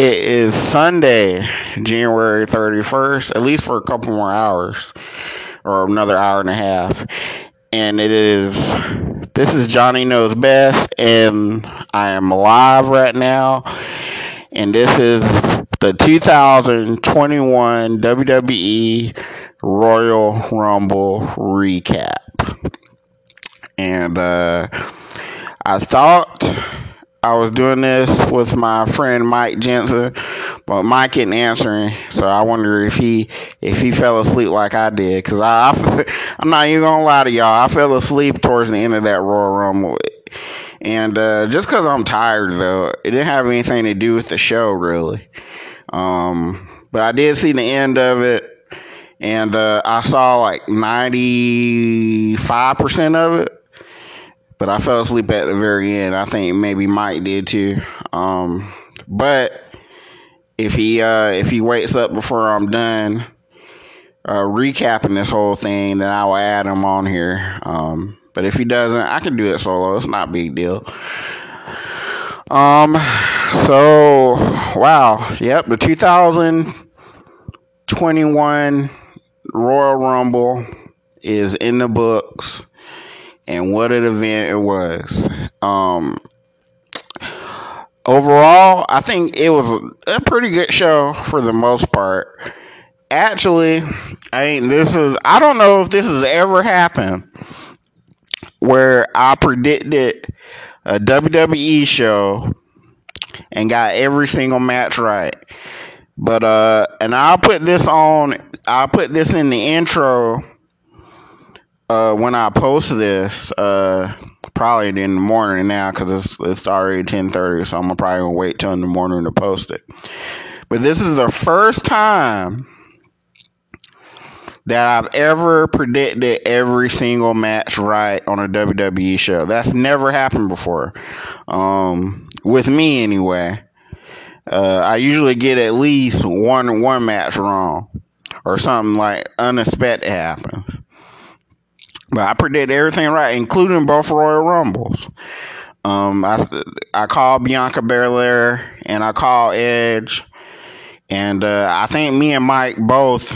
It is Sunday, January 31st, at least for a couple more hours or another hour and a half. And it is, this is Johnny Knows Best, and I am live right now. And this is the 2021 WWE Royal Rumble recap. And uh, I thought I was doing this with my friend Mike Jensen, but Mike isn't answering, so I wonder if he if he fell asleep like I did. Cause I, I I'm not even gonna lie to y'all, I fell asleep towards the end of that Royal Rumble, and uh, just cause I'm tired though, it didn't have anything to do with the show really. Um, but I did see the end of it, and uh, I saw like 95 percent of it but I fell asleep at the very end. I think maybe Mike did too. Um, but if he uh, if he wakes up before I'm done uh, recapping this whole thing, then I will add him on here. Um, but if he doesn't, I can do it solo. It's not a big deal. Um, so wow, yep, the 2021 Royal Rumble is in the books and what an event it was. Um, overall, I think it was a pretty good show for the most part. Actually, I mean, this is I don't know if this has ever happened where I predicted a WWE show and got every single match right. But uh and I'll put this on I'll put this in the intro uh, when I post this, uh, probably in the morning now because it's it's already ten thirty, so I'm probably gonna wait till in the morning to post it. But this is the first time that I've ever predicted every single match right on a WWE show. That's never happened before, um, with me anyway. Uh, I usually get at least one one match wrong, or something like unexpected happens. But I predicted everything right, including both Royal Rumbles. Um, I I called Bianca Belair and I called Edge, and uh, I think me and Mike both,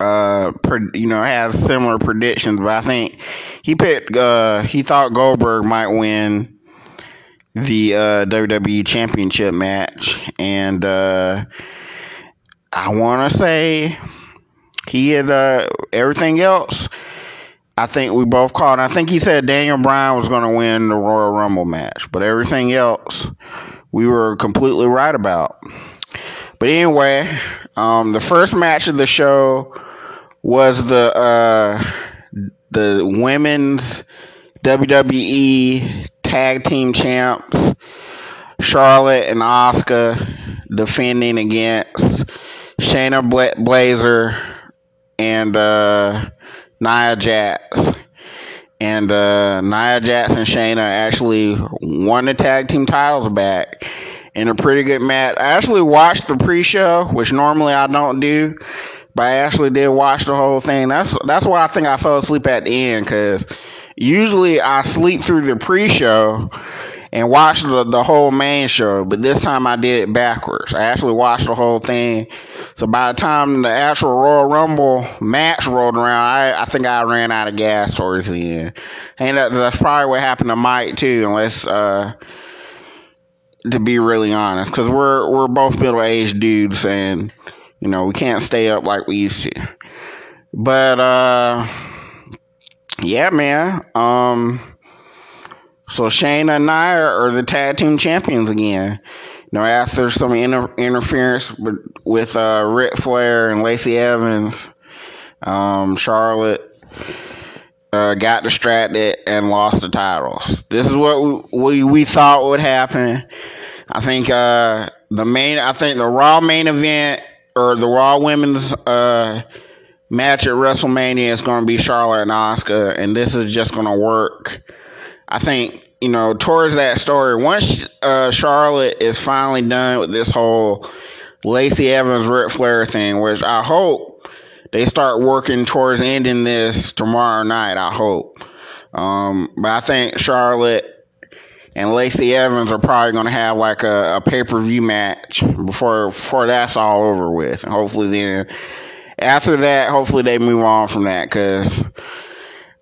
uh, you know, had similar predictions. But I think he picked, uh, he thought Goldberg might win the uh, WWE Championship match, and uh, I want to say he had uh, everything else I think we both called. I think he said Daniel Bryan was going to win the Royal Rumble match, but everything else we were completely right about. But anyway, um, the first match of the show was the uh, the women's WWE Tag Team Champs, Charlotte and Asuka defending against Shayna Bla- Baszler and. Uh, Nia Jax. And uh, Nia Jax and Shayna actually won the tag team titles back in a pretty good match. I actually watched the pre-show, which normally I don't do, but I actually did watch the whole thing. That's that's why I think I fell asleep at the end because usually I sleep through the pre-show and watched the, the whole main show, but this time I did it backwards. I actually watched the whole thing. So by the time the actual Royal Rumble match rolled around, I, I think I ran out of gas towards the end. And that, that's probably what happened to Mike too, unless, uh, to be really honest, because we're we're both middle aged dudes, and you know we can't stay up like we used to. But uh, yeah, man. Um, so Shayna and Nia are the tag team champions again. You know, after some inter- interference with, with uh, Ric Flair and Lacey Evans, um, Charlotte uh, got distracted and lost the titles. This is what we, we, we thought would happen. I think uh, the main, I think the Raw main event or the Raw Women's uh, match at WrestleMania is going to be Charlotte and Asuka, and this is just going to work I think you know towards that story. Once uh, Charlotte is finally done with this whole Lacey Evans Ric Flair thing, which I hope they start working towards ending this tomorrow night. I hope. Um, but I think Charlotte and Lacey Evans are probably going to have like a, a pay per view match before before that's all over with, and hopefully then after that, hopefully they move on from that because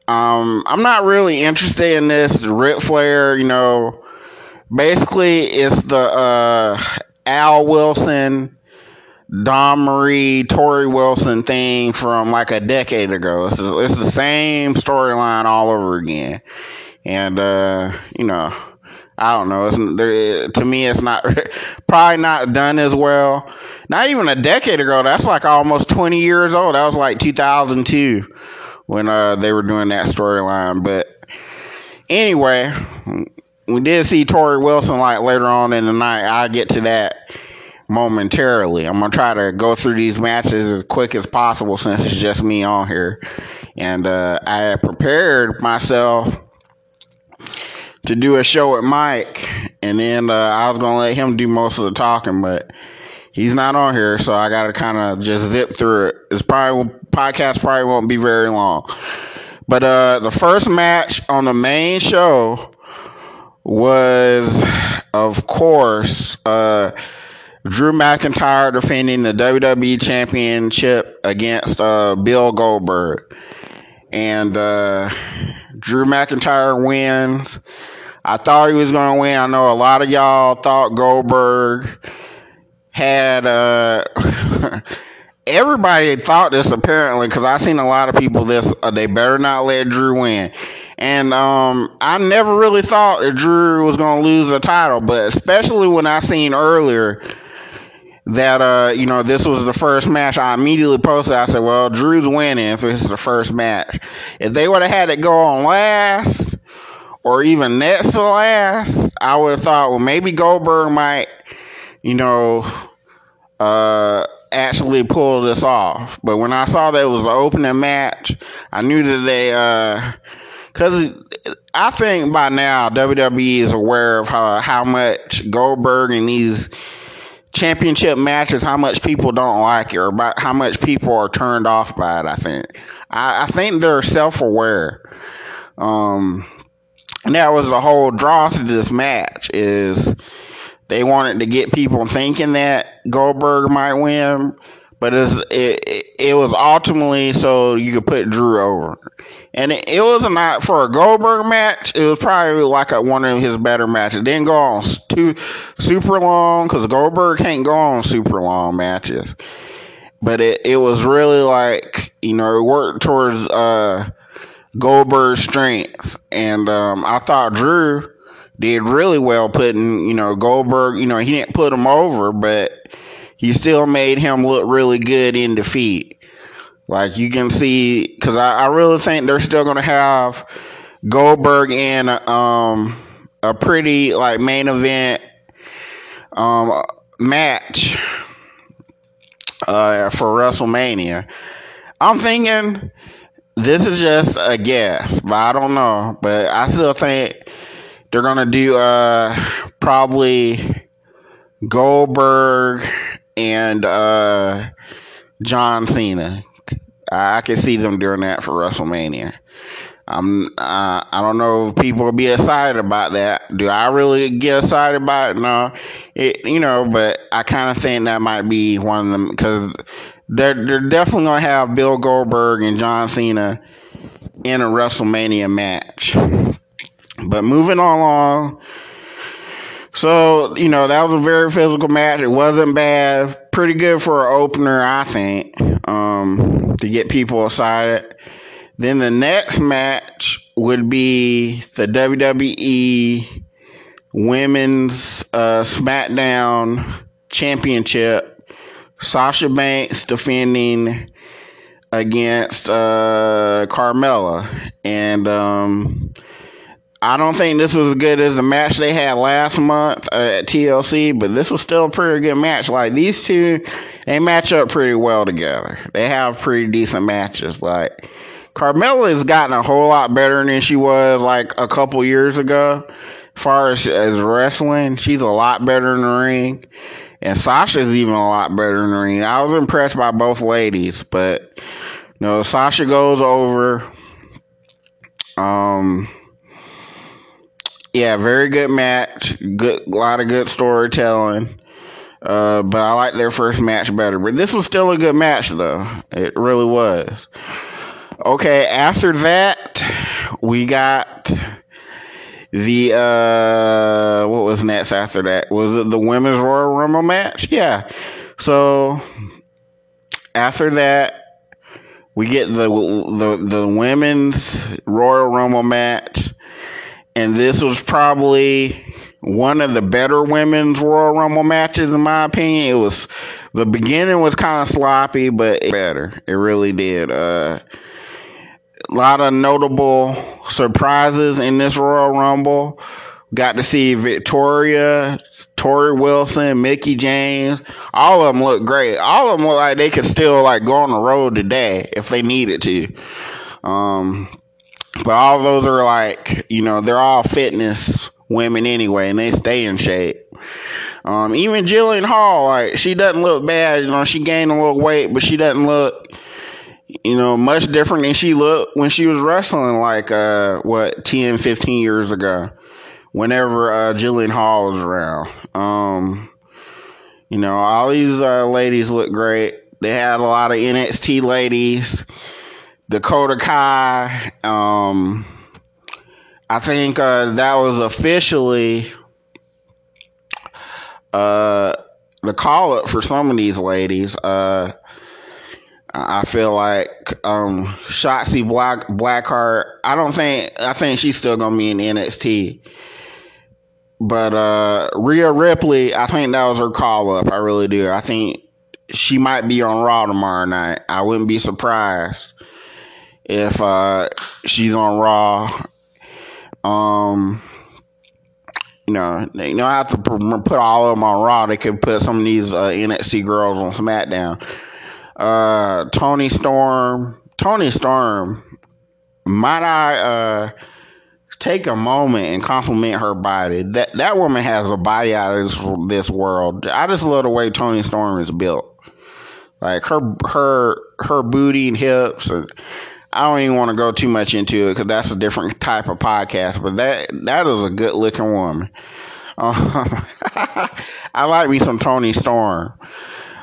um, I'm not really interested in this Ric Flair. You know, basically it's the uh, Al Wilson. Dawn Marie, Torrie Wilson thing from like a decade ago. It's, it's the same storyline all over again. And, uh, you know, I don't know. It's there, to me, it's not probably not done as well. Not even a decade ago. That's like almost twenty years old. That was like 2002 when uh, they were doing that storyline. But anyway, we did see Torrie Wilson like later on in the night. I'll get to that momentarily. I'm gonna try to go through these matches as quick as possible since it's just me on here, and uh, I prepared myself to do a show with Mike, and then uh, I was gonna let him do most of the talking, but he's not on here, so I gotta kind of just zip through it. It's probably podcast probably won't be very long, but uh, the first match on the main show was, of course, uh, Drew McIntyre defending the WWE Championship against uh, Bill Goldberg, and uh, Drew McIntyre wins. I thought he was going to win. I know a lot of y'all thought Goldberg had. Everybody thought this apparently because I seen a lot of people this. Uh, they better not let Drew win. And um, I never really thought that Drew was to lose the title, but especially when I seen earlier that uh, you know this was the first match, I immediately posted. I said, "Well, Drew's winning if this is the first match. If they would have had it go on last, or even next to last, I would have thought, well, maybe Goldberg might, you know, uh, actually pull this off. But when I saw that it was an opening match, I knew that they, because uh, I think by now WWE is aware of how, how much Goldberg and these championship matches, how much people don't like it, or about how much people are turned off by it. I think, I, I think they're self aware. Um, and that was the whole draw to this match is they wanted to get people thinking that Goldberg might win, but it, it was ultimately so you could put Drew over. And it, it was not for a Goldberg match. It was probably like a, one of his better matches. It didn't go on too super long because Goldberg can't go on super long matches. But it, it was really like you know it worked towards uh, Goldberg's strength, and um, I thought Drew did really well putting you know Goldberg. You know he didn't put him over, but he still made him look really good in defeat. Like you can see, because I, I, really think they're still going to have Goldberg in um, a pretty like main event um, match uh, for WrestleMania. I'm thinking this is just a guess, but I don't know. But I still think they're gonna do uh probably Goldberg and uh John Cena. I, I can see them doing that for WrestleMania. I'm uh, I don't know if people will be excited about that. Do I really get excited about it? No, it you know, but I kind of think that might be one of them because they're they're definitely gonna have Bill Goldberg and John Cena in a WrestleMania match. But moving on along, so you know that was a very physical match. It wasn't bad, pretty good for an opener, I think, um, to get people excited. Then the next match would be the WWE Women's uh, SmackDown Championship Sasha Banks defending against uh, Carmella, and um, I don't think this was as good as the match they had last month uh, at TLC, but this was still a pretty good match. Like these two, they match up pretty well together. They have pretty decent matches. Like Carmella has gotten a whole lot better than she was like a couple years ago. As far as, as wrestling, she's a lot better in the ring. And Sasha's even a lot better in the ring. I was impressed by both ladies, but you know, Sasha goes over. Um, yeah, very good match. Good, a lot of good storytelling. Uh, but I like their first match better. But this was still a good match, though. It really was. Okay, after that, we got the uh, what was next after that? Was it the women's Royal Rumble match? Yeah. So after that, we get the the the women's Royal Rumble match, and this was probably one of the better women's Royal Rumble matches in my opinion. It was the beginning was kind of sloppy, but it better. It really did. Uh, a lot of notable surprises in this Royal Rumble. Got to see Victoria, Torrie Wilson, Mickie James. All of them look great. All of them look like they could still like go on the road today if they needed to. Um, but all those are like you know they're all fitness women anyway, and they stay in shape. Um, even Jillian Hall, like she doesn't look bad. You know, she gained a little weight, but she doesn't look you know, much different than she looked when she was wrestling like uh what 10, 15 years ago whenever uh, Jillian Hall was around. Um, you know, all these uh, ladies look great. They had a lot of NXT ladies. Dakota Kai. Um, I think uh, that was officially uh, the call up for some of these ladies. Uh, I feel like um, Shotzi Black Blackheart. I don't think I think she's still gonna be in NXT. But uh, Rhea Ripley, I think that was her call up. I really do. I think she might be on Raw tomorrow night. I wouldn't be surprised if uh, she's on Raw. Um, you know, they don't have to put all of them on Raw. They could put some of these uh, NXT girls on SmackDown. Uh, Toni Storm, Toni Storm, might I uh, take a moment and compliment her body. That that woman has a body out of this, this world. I just love the way Toni Storm is built. Like her her her booty and hips and I don't even want to go too much into it because that's a different type of podcast. But that that is a good looking woman. Um, I like me some Toni Storm.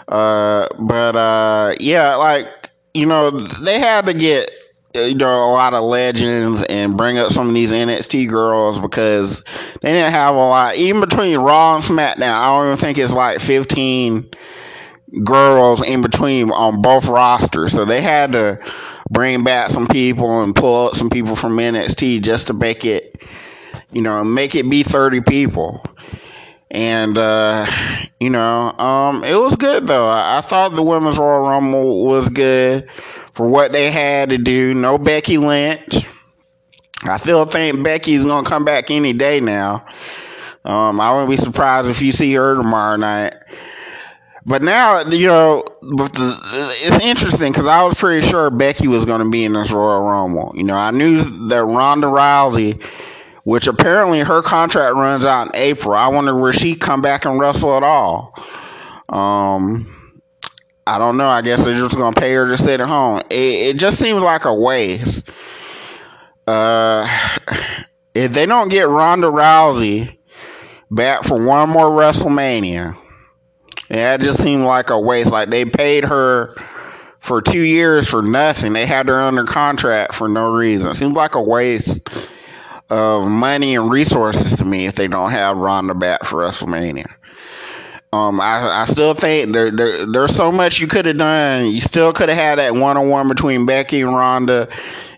Uh, but uh, yeah, like you know, they had to get you know a lot of legends and bring up some of these NXT girls because they didn't have a lot. Even between Raw and SmackDown, I don't even think it's like fifteen girls in between on both rosters. So they had to bring back some people and pull up some people from NXT just to make it, you know, make it be thirty people. And uh, you know, um, it was good though. I, I thought the women's Royal Rumble was good for what they had to do. No Becky Lynch. I still think Becky's gonna come back any day now. Um, I wouldn't be surprised if you see her tomorrow night. But now, you know, it's interesting because I was pretty sure Becky was going to be in this Royal Rumble. You know, I knew that Ronda Rousey, which apparently her contract runs out in April. I wonder where she come back and wrestle at all. Um, I don't know. I guess they're just gonna pay her to sit at home. It, it just seems like a waste. Uh, if they don't get Ronda Rousey back for one more WrestleMania, yeah, it just seemed like a waste. Like they paid her for two years for nothing. They had her under contract for no reason. It seems like a waste of money and resources to me if they don't have Ronda back for WrestleMania. Um, I, I still think there, there there's so much you could have done. You still could have had that one on one between Becky and Ronda.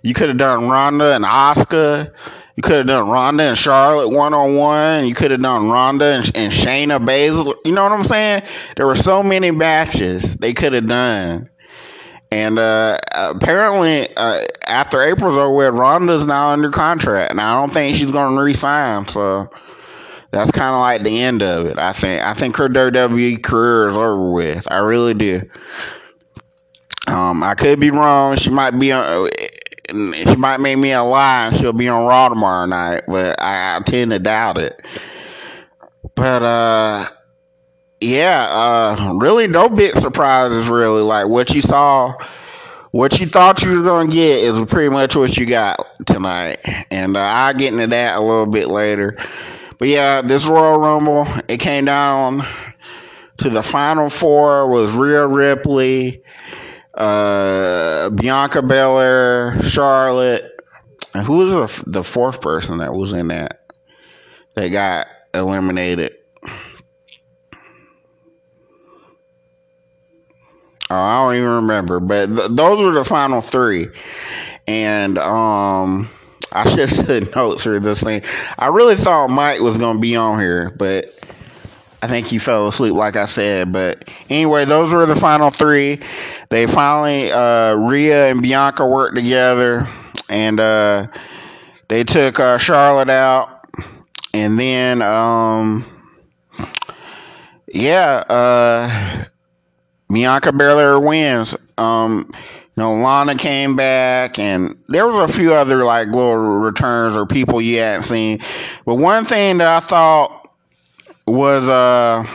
You could have done Ronda and Asuka. You could have done Ronda and Charlotte one on one. You could have done Ronda and, and Shayna Baszler. You know what I'm saying? There were so many matches they could have done. And uh, apparently, uh, after April's over with, Ronda's now under contract, and I don't think she's going to resign. So that's kind of like the end of it. I think. I think her WWE career is over with. I really do. Um, I could be wrong. She might be on. She might make me a lie. She'll be on Raw tomorrow night, but I, I tend to doubt it. But uh, yeah, uh, really no big surprises. Really, like what you saw what you thought you were gonna get is pretty much what you got tonight, and uh, I'll get into that a little bit later. But yeah, this Royal Rumble it came down to the final four was Rhea Ripley, uh, Bianca Belair, Charlotte, and who was the, fourth person that was in that that got eliminated? Oh, I don't even remember, but th- those were the final three, and um, I should have notes for this thing. I really thought Mike was gonna be on here, but I think he fell asleep, like I said. But anyway, those were the final three. They finally, uh, Rhea and Bianca worked together, and uh, they took uh, Charlotte out, and then, um, yeah, uh, Bianca Belair wins. Um, you know, Lana came back, and there was a few other like little returns or people you hadn't seen. But one thing that I thought was uh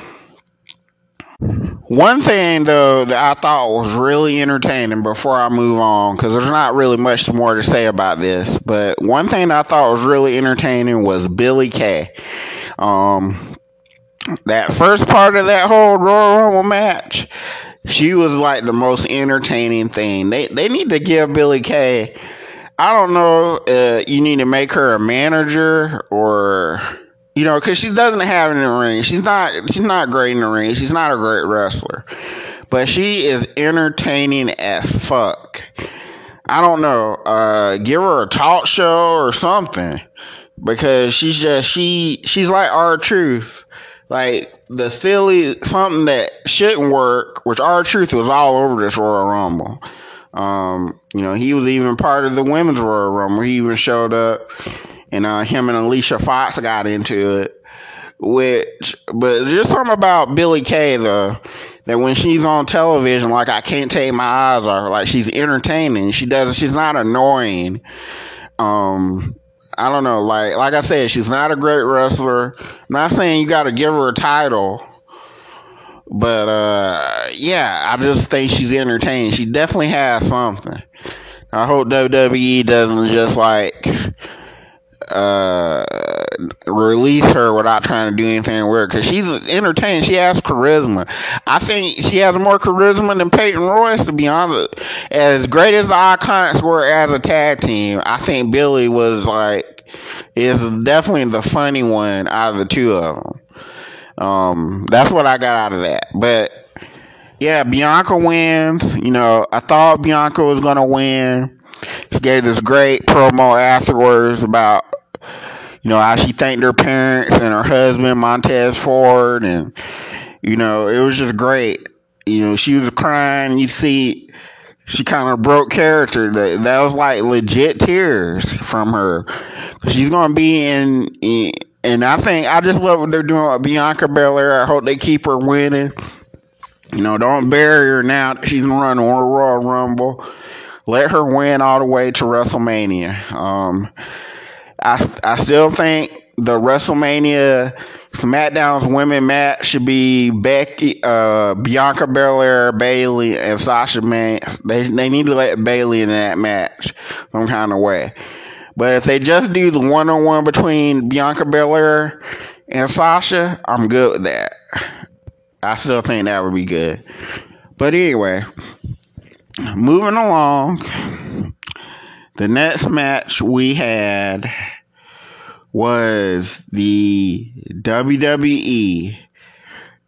one thing though that I thought was really entertaining before I move on, because there's not really much more to say about this, but one thing I thought was really entertaining was Billie Kay. Um, that first part of that whole Royal Rumble match, she was like the most entertaining thing. They they need to give Billie Kay. I don't know. Uh, you need to make her a manager or you know, because she doesn't have it in the ring. She's not she's not great in the ring. She's not a great wrestler, but she is entertaining as fuck. I don't know. Uh, give her a talk show or something because she's just she she's like R-Truth, like the silly something that shouldn't work, which R-Truth was all over this Royal Rumble. Um, you know, he was even part of the women's Royal Rumble. He even showed up, and uh, him and Alicia Fox got into it. Which, but just something about Billie Kay though, that when she's on television, like I can't take my eyes off her. Like she's entertaining. She does. She's not annoying. Um, I don't know. Like like I said, she's not a great wrestler. Not saying you got to give her a title, but uh, yeah, I just think she's entertaining. She definitely has something. I hope WWE doesn't just like uh, release her without trying to do anything weird because she's entertaining. She has charisma. I think she has more charisma than Peyton Royce, to be honest. As great as the Icons were as a tag team, I think Billie was like, is definitely the funny one out of the two of them. Um, that's what I got out of that. But yeah, Bianca wins. You know, I thought Bianca was to win. She gave this great promo afterwards about you know, how she thanked her parents and her husband, Montez Ford, and you know, it was just great. You know, she was crying. You see, she kind of broke character. That, that was like legit tears from her. She's gonna be in, in, and I think I just love what they're doing with Bianca Belair. I hope they keep her winning. You know, don't bury her now. She's running Royal Rumble. Let her win all the way to WrestleMania. Um, I I still think the WrestleMania SmackDown's women match should be Becky, uh, Bianca Belair, Bayley, and Sasha Banks. They they need to let Bayley in that match some kind of way. But if they just do the one on one between Bianca Belair and Sasha, I'm good with that. I still think that would be good. But anyway, moving along. The next match we had was the WWE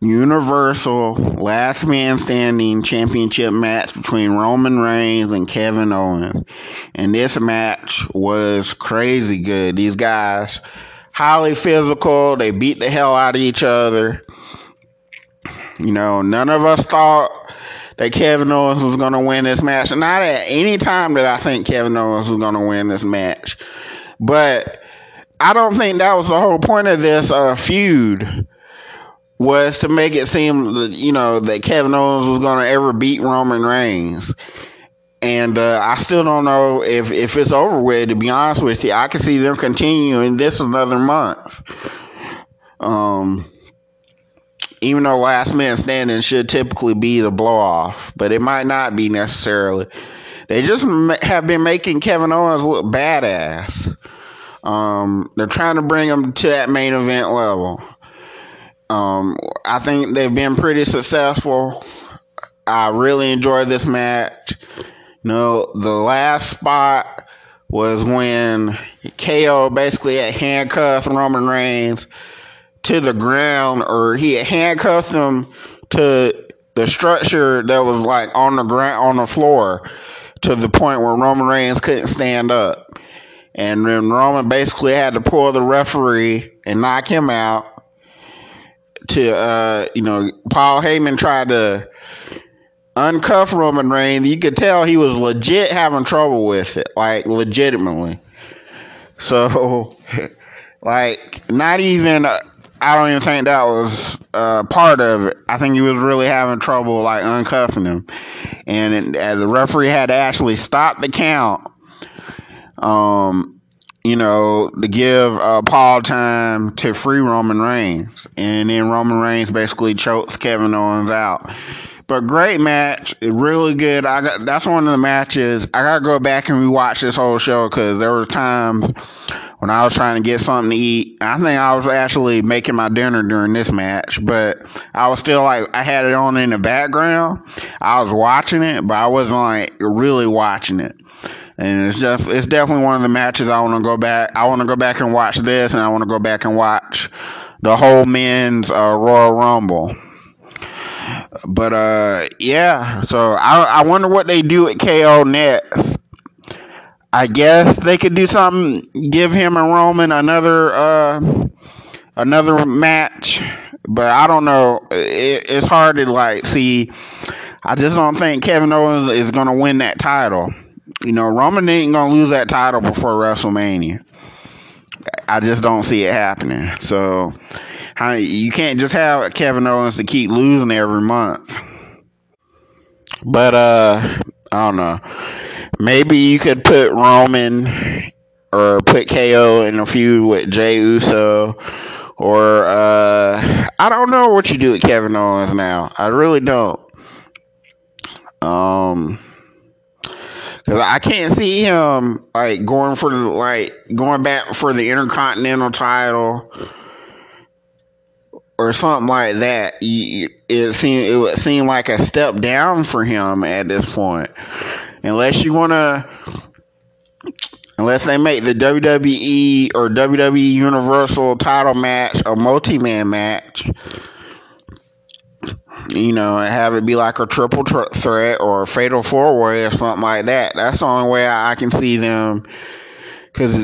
Universal Last Man Standing Championship match between Roman Reigns and Kevin Owens. And this match was crazy good. These guys, highly physical, they beat the hell out of each other. You know, none of us thought that Kevin Owens was going to win this match. Not at any time that I think Kevin Owens was going to win this match. But I don't think that was the whole point of this uh, feud was to make it seem that, you know that Kevin Owens was going to ever beat Roman Reigns. And uh, I still don't know if, if it's over with. To be honest with you, I can see them continuing this another month. Um, even though last man standing should typically be the blow off, but it might not be necessarily. they just have been making Kevin Owens look badass. Um, they're trying to bring him to that main event level. Um, I think they've been pretty successful. I really enjoyed this match. no, the last spot was when KO basically had handcuffed Roman Reigns to the ground, or he had handcuffed him to the structure that was like on the ground on the floor to the point where Roman Reigns couldn't stand up. And then Roman basically had to pull the referee and knock him out. To uh, you know, Paul Heyman tried to uncuff Roman Reigns. You could tell he was legit having trouble with it, like legitimately. So, like, not even. Uh, I don't even think that was uh, part of it. I think he was really having trouble like uncuffing him, and it, the referee had to actually stop the count. Um, you know, to give uh, Paul time to free Roman Reigns, and then Roman Reigns basically chokes Kevin Owens out. But great match, really good. I got that's one of the matches. I gotta go back and rewatch this whole show because there were times when I was trying to get something to eat. I think I was actually making my dinner during this match, but I was still like I had it on in the background. I was watching it, but I wasn't like really watching it. And it's just it's definitely one of the matches I want to go back. I want to go back and watch this, and I want to go back and watch the whole men's uh, Royal Rumble. But uh, yeah. So I I wonder what they do at KO next. I guess they could do something. Give him and Roman another uh another match. But I don't know. It, it's hard to like see. I just don't think Kevin Owens is gonna win that title. You know, Roman ain't gonna lose that title before WrestleMania. I just don't see it happening. So you can't just have Kevin Owens to keep losing every month. But uh I don't know. Maybe you could put Roman or put KO in a feud with Jey Uso or uh I don't know what you do with Kevin Owens now. I really don't. Um Cause I can't see him like going for the like going back for the Intercontinental title or something like that. It seemed it would seem like a step down for him at this point, unless you want to. Unless they make the WWE or WWE Universal title match a multi man match, you know, and have it be like a triple tr- threat or a fatal four way or something like that. That's the only way I can see them. Because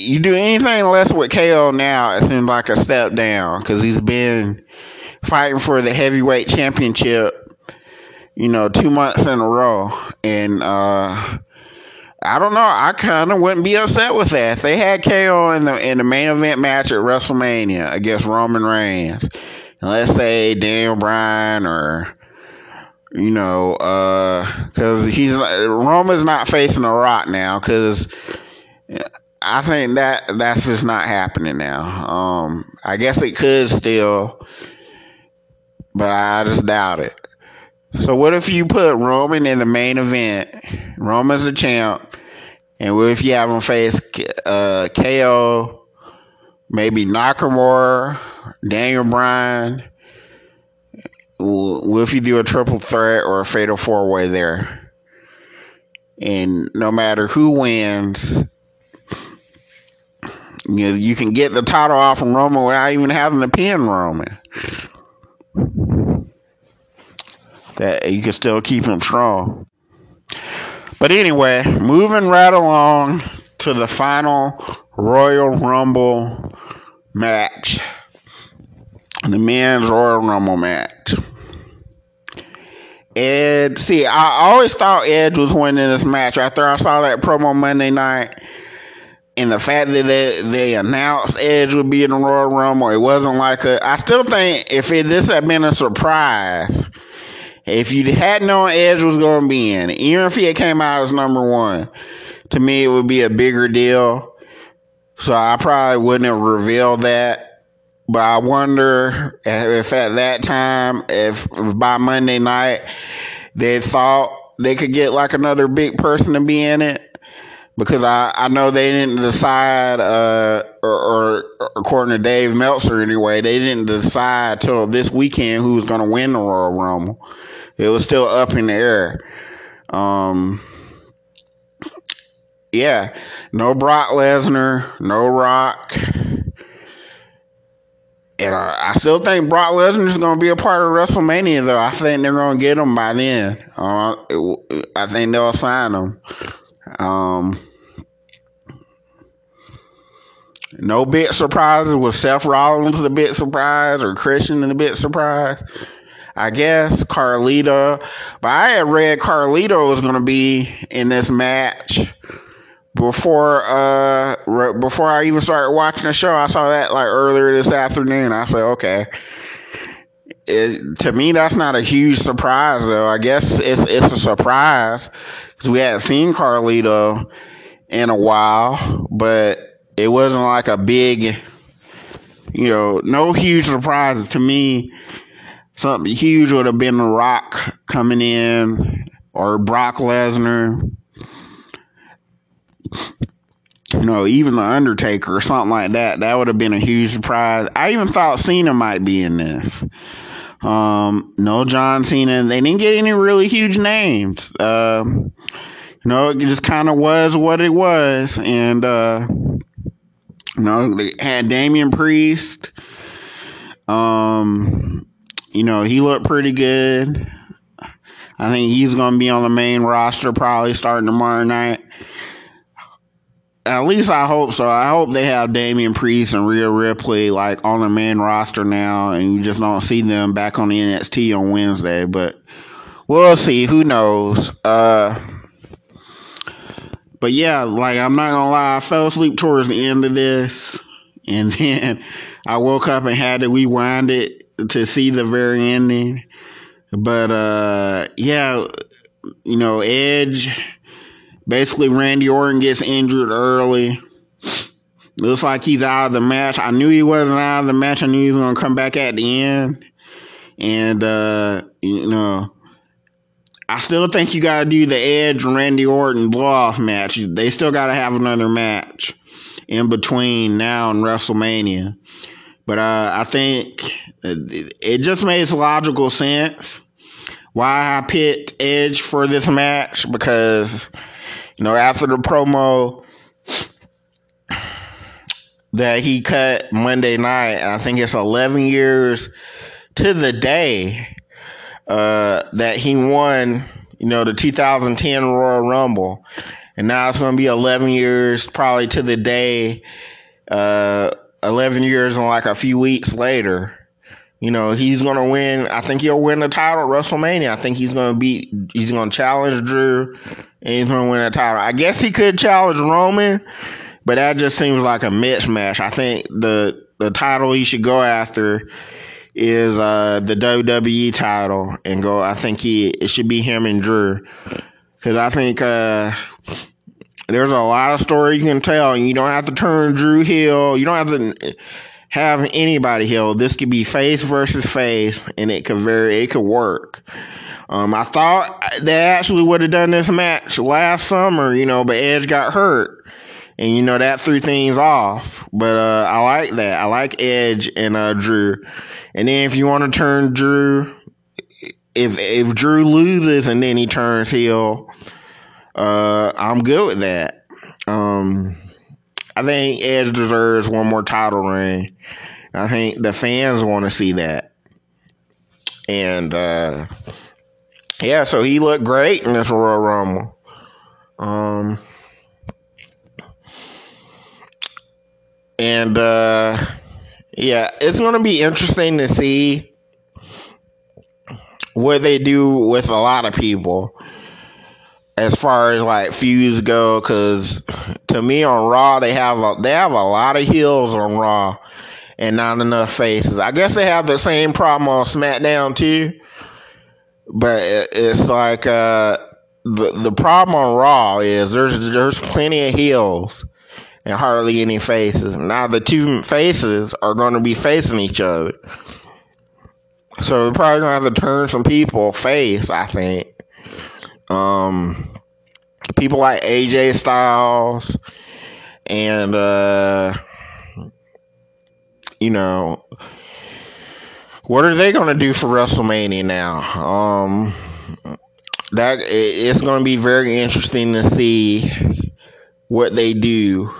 you do anything less with KO now, it seems like a step down. Because he's been fighting for the heavyweight championship, you know, two months in a row. And, uh, I don't know. I kind of wouldn't be upset with that. They had KO in the in the main event match at WrestleMania against Roman Reigns, and let's say Daniel Bryan or you know, because uh, he's Roman's not facing a Rock now because I think that that's just not happening now. Um, I guess it could still, but I just doubt it. So what if you put Roman in the main event? Roman's the champ, and what if you have him face uh, KO, maybe Nakamura, Daniel Bryan? What if you do a triple threat or a fatal four way there? And no matter who wins, you know, you can get the title off from Roman without even having to pin Roman. That you can still keep him strong. But anyway, moving right along to the final Royal Rumble match. The men's Royal Rumble match. Ed, see, I always thought Edge was winning this match after I saw that promo Monday night and the fact that they, they announced Edge would be in the Royal Rumble, it wasn't like a. I still think if it, this had been a surprise, if you had known Edge was going to be in, even if he came out as number one, to me it would be a bigger deal. So I probably wouldn't have revealed that. But I wonder if at that time, if by Monday night they thought they could get like another big person to be in it because I, I know they didn't decide, uh, or, or, according to Dave Meltzer anyway, they didn't decide till this weekend who was going to win the Royal Rumble. It was still up in the air. Um, yeah, no Brock Lesnar, no Rock. And uh, I still think Brock Lesnar is going to be a part of WrestleMania, though. I think they're going to get him by then. Uh, I think they'll sign him. Um, no big surprises. Was Seth Rollins the big surprise or Christian the big surprise? I guess Carlito. But I had read Carlito was going to be in this match before uh re- before I even started watching the show. I saw that like earlier this afternoon. I said, okay. It, to me, that's not a huge surprise, though. I guess it's it's a surprise because we hadn't seen Carlito in a while, but it wasn't like a big, you know, no huge surprises to me. Something huge would have been The Rock coming in or Brock Lesnar. You know, even The Undertaker or something like that. That would have been a huge surprise. I even thought Cena might be in this. Um, no John Cena. They didn't get any really huge names. Um, you know, it just kind of was what it was. And, uh, you know, they had Damian Priest. Um, you know, he looked pretty good. I think he's going to be on the main roster probably starting tomorrow night. At least I hope so. I hope they have Damian Priest and Rhea Ripley like on the main roster now, and you just don't see them back on the NXT on Wednesday. But we'll see. Who knows? Uh, but yeah, like I'm not gonna lie, I fell asleep towards the end of this, and then I woke up and had to rewind it to see the very ending. But uh, yeah, you know, Edge basically Randy Orton gets injured early. Looks like he's out of the match. I knew he wasn't out of the match. I knew he was gonna come back at the end. And uh, you know, I still think you gotta do the Edge and Randy Orton blow off match. They still gotta have another match in between now and WrestleMania. But uh, I think it just makes logical sense why I picked Edge for this match because you know after the promo that he cut Monday night, I think it's 11 years to the day uh, that he won, you know, the 2010 Royal Rumble, and now it's going to be 11 years probably to the day. Uh, 11 years and like a few weeks later, you know, he's going to win. I think he'll win the title at WrestleMania. I think he's going to beat, he's going to challenge Drew and he's going to win the title. I guess he could challenge Roman, but that just seems like a mismatch. I think the, the title he should go after is uh, the WWE title and go. I think he it should be him and Drew because I think uh, there's a lot of story you can tell, and you don't have to turn Drew heel. You don't have to have anybody heel. This could be face versus face, and it could very it could work. Um, I thought they actually would have done this match last summer, you know, but Edge got hurt, and you know that threw things off. But uh, I like that. I like Edge and uh, Drew. And then if you want to turn Drew, if if Drew loses and then he turns heel uh, I'm good with that. Um, I think Edge deserves one more title reign. I think the fans want to see that. And uh, yeah, so he looked great in this Royal Rumble. Um, and uh, yeah, it's going to be interesting to see what they do with a lot of people as far as like feuds go, because to me on Raw they have a, they have a lot of heels on Raw and not enough faces. I guess they have the same problem on SmackDown too, but it's like uh, the the problem on Raw is there's there's plenty of heels and hardly any faces. Now the two faces are going to be facing each other. So we're probably gonna have to turn some people face, I think. Um, people like AJ Styles and uh, you know what are they going to do for WrestleMania now? Um, that it's going to be very interesting to see what they do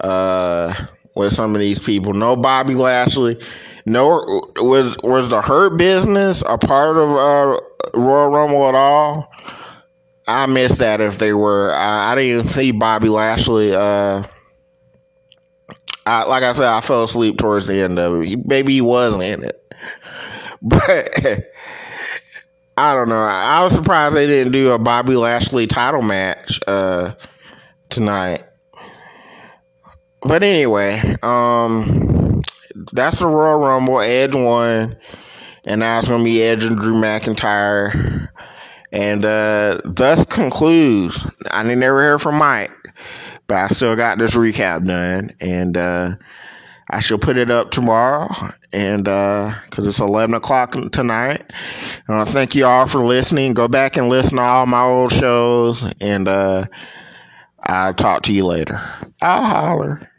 uh, with some of these people. No Bobby Lashley. No, was was the Hurt Business a part of uh, Royal Rumble at all? I missed that if they were. I, I didn't even see Bobby Lashley. Uh, I, like I said, I fell asleep towards the end of it. Maybe he wasn't in it, but I don't know. I, I, was surprised they didn't do a Bobby Lashley title match uh, tonight. But anyway, um, that's the Royal Rumble. Edge won, and now it's gonna be Edge and Drew McIntyre. And uh, thus concludes. I didn't ever hear from Mike. But I still got this recap done, and uh, I shall put it up tomorrow, and because uh, it's eleven o'clock tonight. I thank you all for listening. Go back and listen to all my old shows, and uh, I'll talk to you later. I'll holler.